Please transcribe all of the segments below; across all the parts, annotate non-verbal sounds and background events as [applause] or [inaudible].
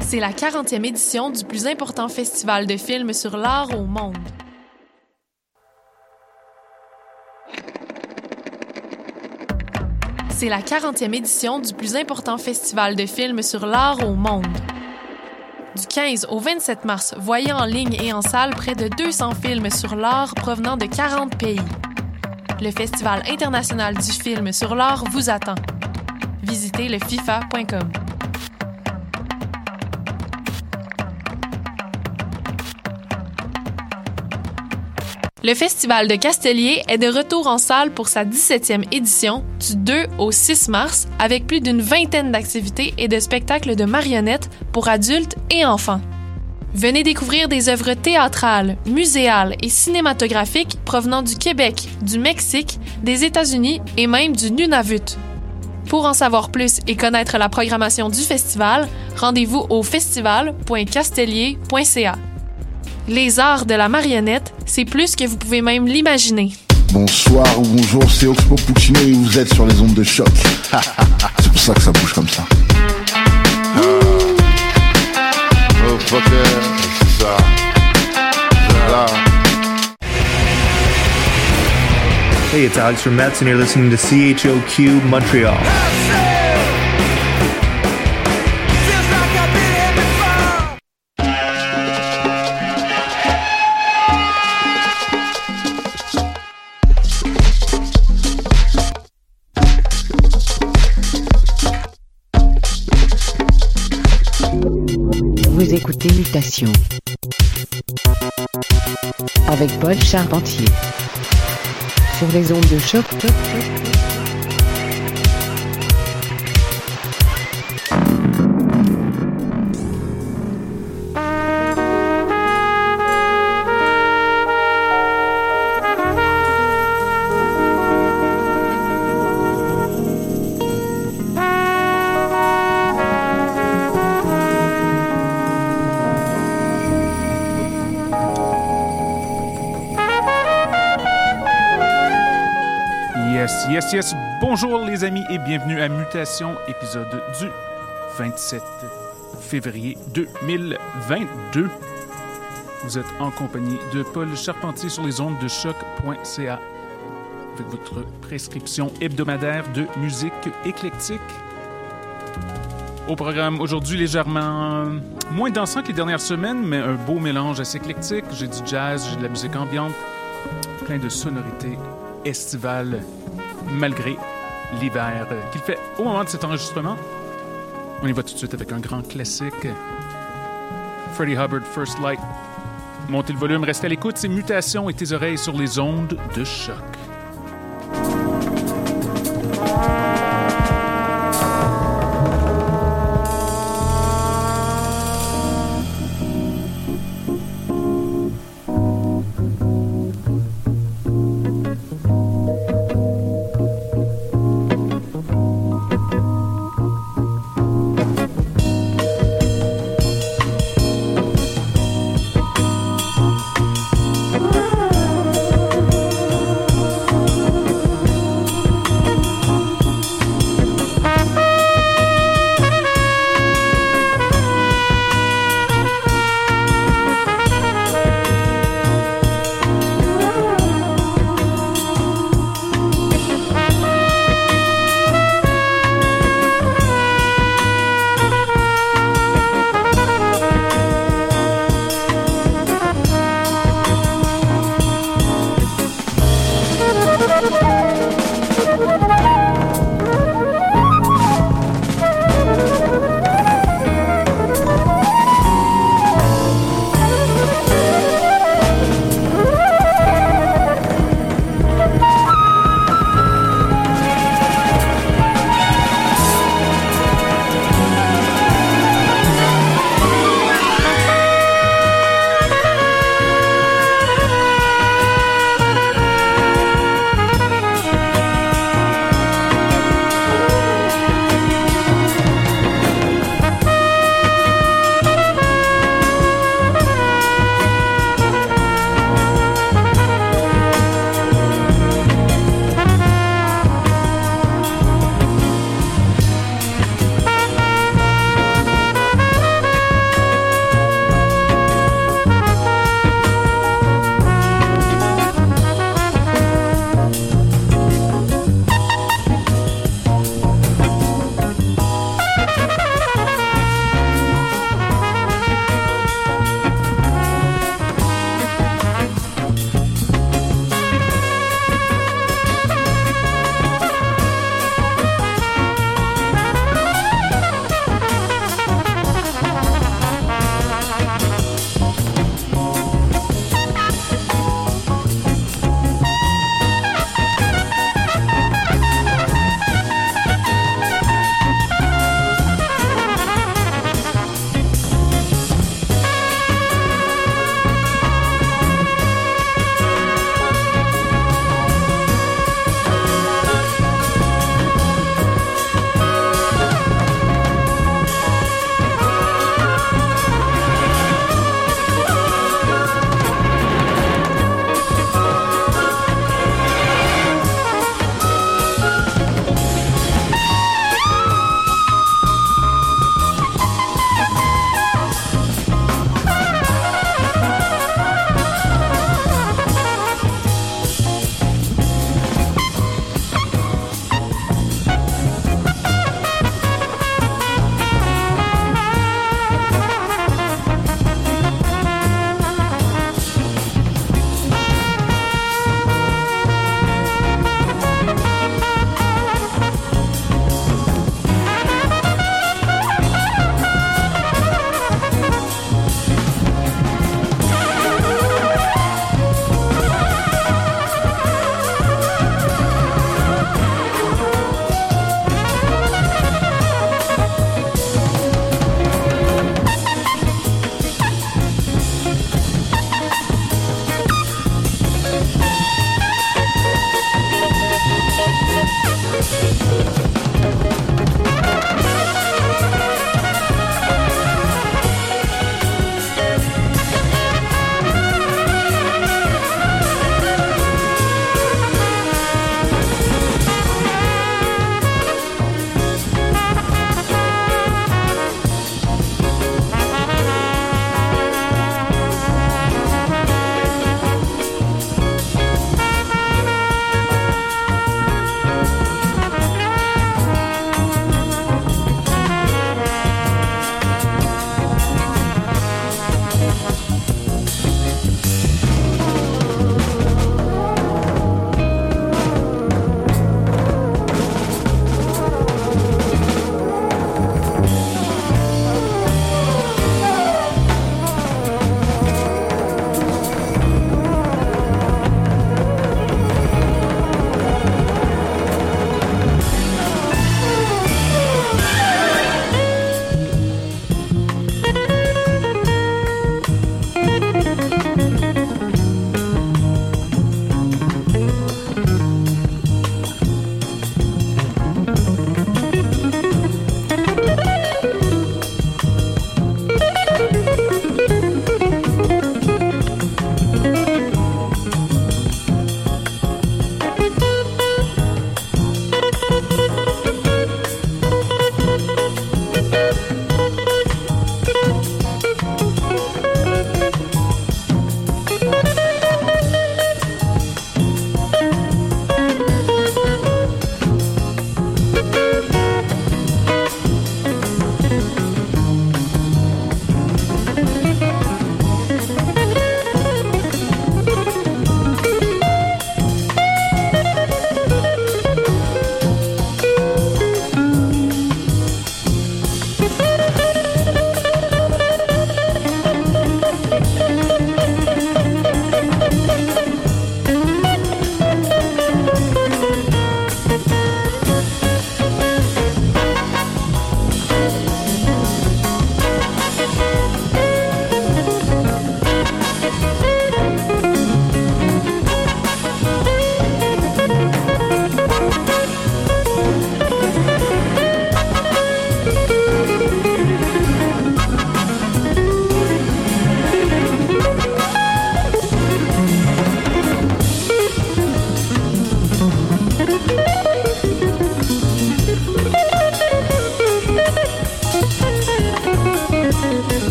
C'est la 40e édition du plus important festival de films sur l'art au monde. C'est la 40e édition du plus important festival de films sur l'art au monde. Du 15 au 27 mars, voyez en ligne et en salle près de 200 films sur l'art provenant de 40 pays. Le Festival international du film sur l'art vous attend. Visitez le fifa.com. Le Festival de Castellier est de retour en salle pour sa 17e édition du 2 au 6 mars avec plus d'une vingtaine d'activités et de spectacles de marionnettes pour adultes et enfants. Venez découvrir des œuvres théâtrales, muséales et cinématographiques provenant du Québec, du Mexique, des États-Unis et même du Nunavut. Pour en savoir plus et connaître la programmation du festival, rendez-vous au festival.castellier.ca. Les arts de la marionnette, c'est plus que vous pouvez même l'imaginer. Bonsoir ou bonjour, c'est Oxpo Puccino et vous êtes sur les ondes de choc. [laughs] c'est pour ça que ça bouge comme ça. Oh fucker, c'est ça. Hey, it's Alex from Mets, and you're listening to CHOQ Montreal. Vous écoutez Mutation. Avec Paul Charpentier sur les ondes de choc. choc, choc, choc. Bonjour les amis et bienvenue à Mutation, épisode du 27 février 2022. Vous êtes en compagnie de Paul Charpentier sur les ondes de choc.ca avec votre prescription hebdomadaire de musique éclectique. Au programme aujourd'hui, légèrement moins dansant que les dernières semaines, mais un beau mélange assez éclectique. J'ai du jazz, j'ai de la musique ambiante, plein de sonorités estivales malgré l'hiver euh, qu'il fait au moment de cet enregistrement. On y va tout de suite avec un grand classique. Freddie Hubbard, First Light. Montez le volume, restez à l'écoute. C'est Mutations et tes oreilles sur les ondes de choc.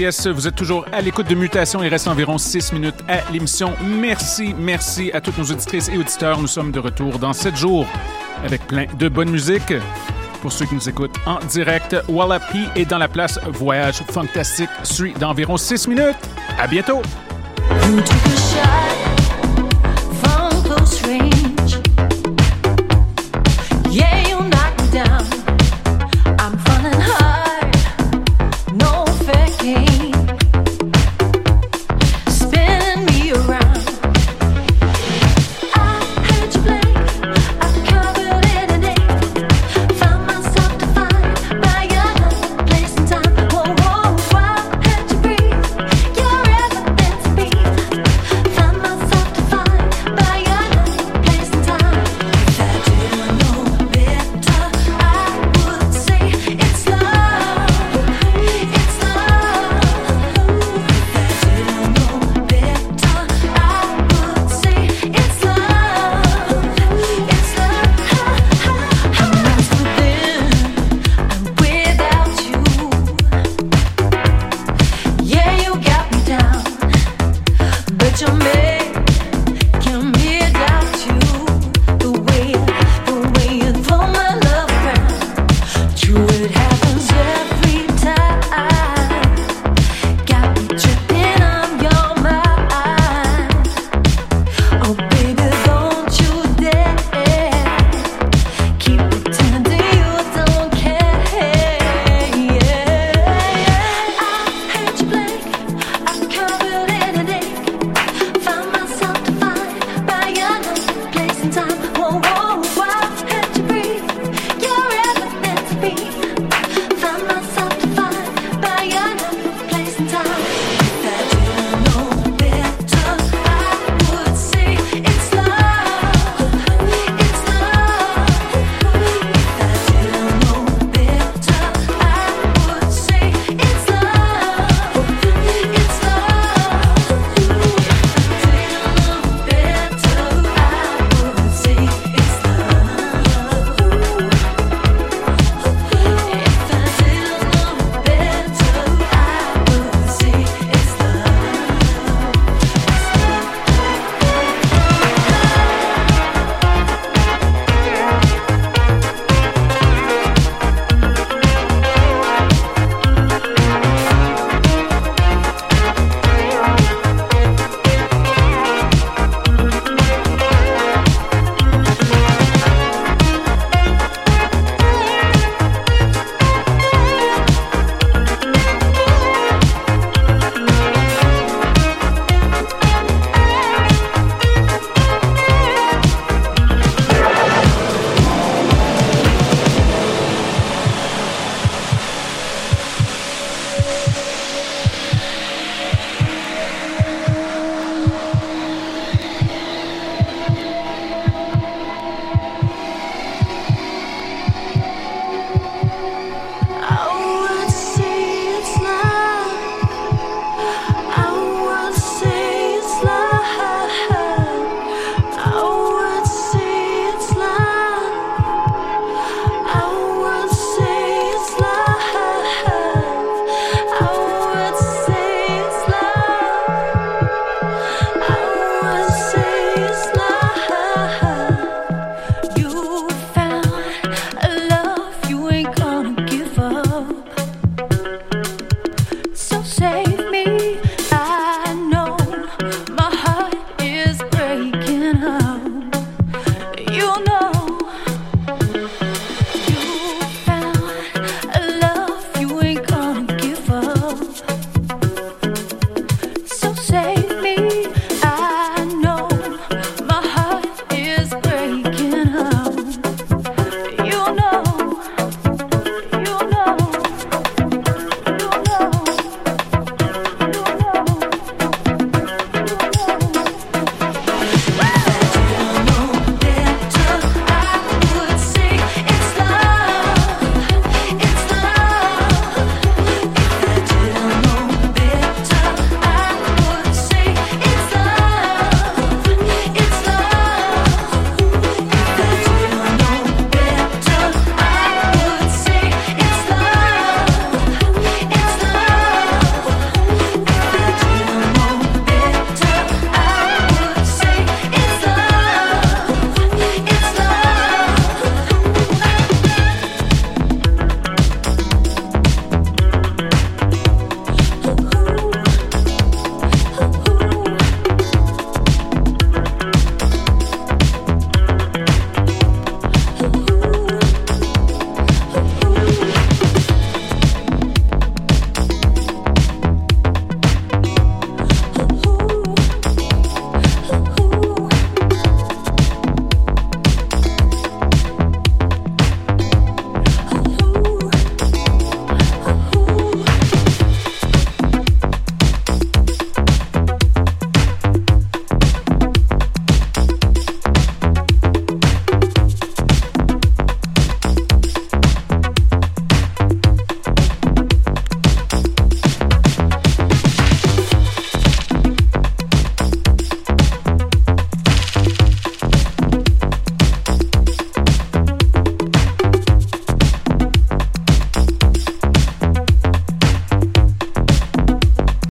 Vous êtes toujours à l'écoute de Mutation. Il reste environ 6 minutes à l'émission. Merci, merci à toutes nos auditrices et auditeurs. Nous sommes de retour dans 7 jours avec plein de bonne musique. Pour ceux qui nous écoutent en direct, Wallapie est dans la place Voyage Fantastique suit d'environ 6 minutes. À bientôt!